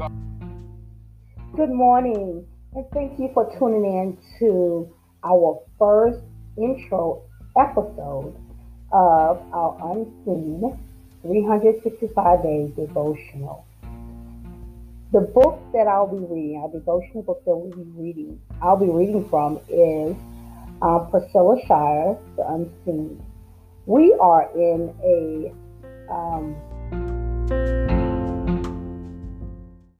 Good morning, and thank you for tuning in to our first intro episode of our Unseen 365 Day Devotional. The book that I'll be reading, our devotional book that we'll be reading, I'll be reading from is uh, Priscilla Shirer, The Unseen. We are in a um,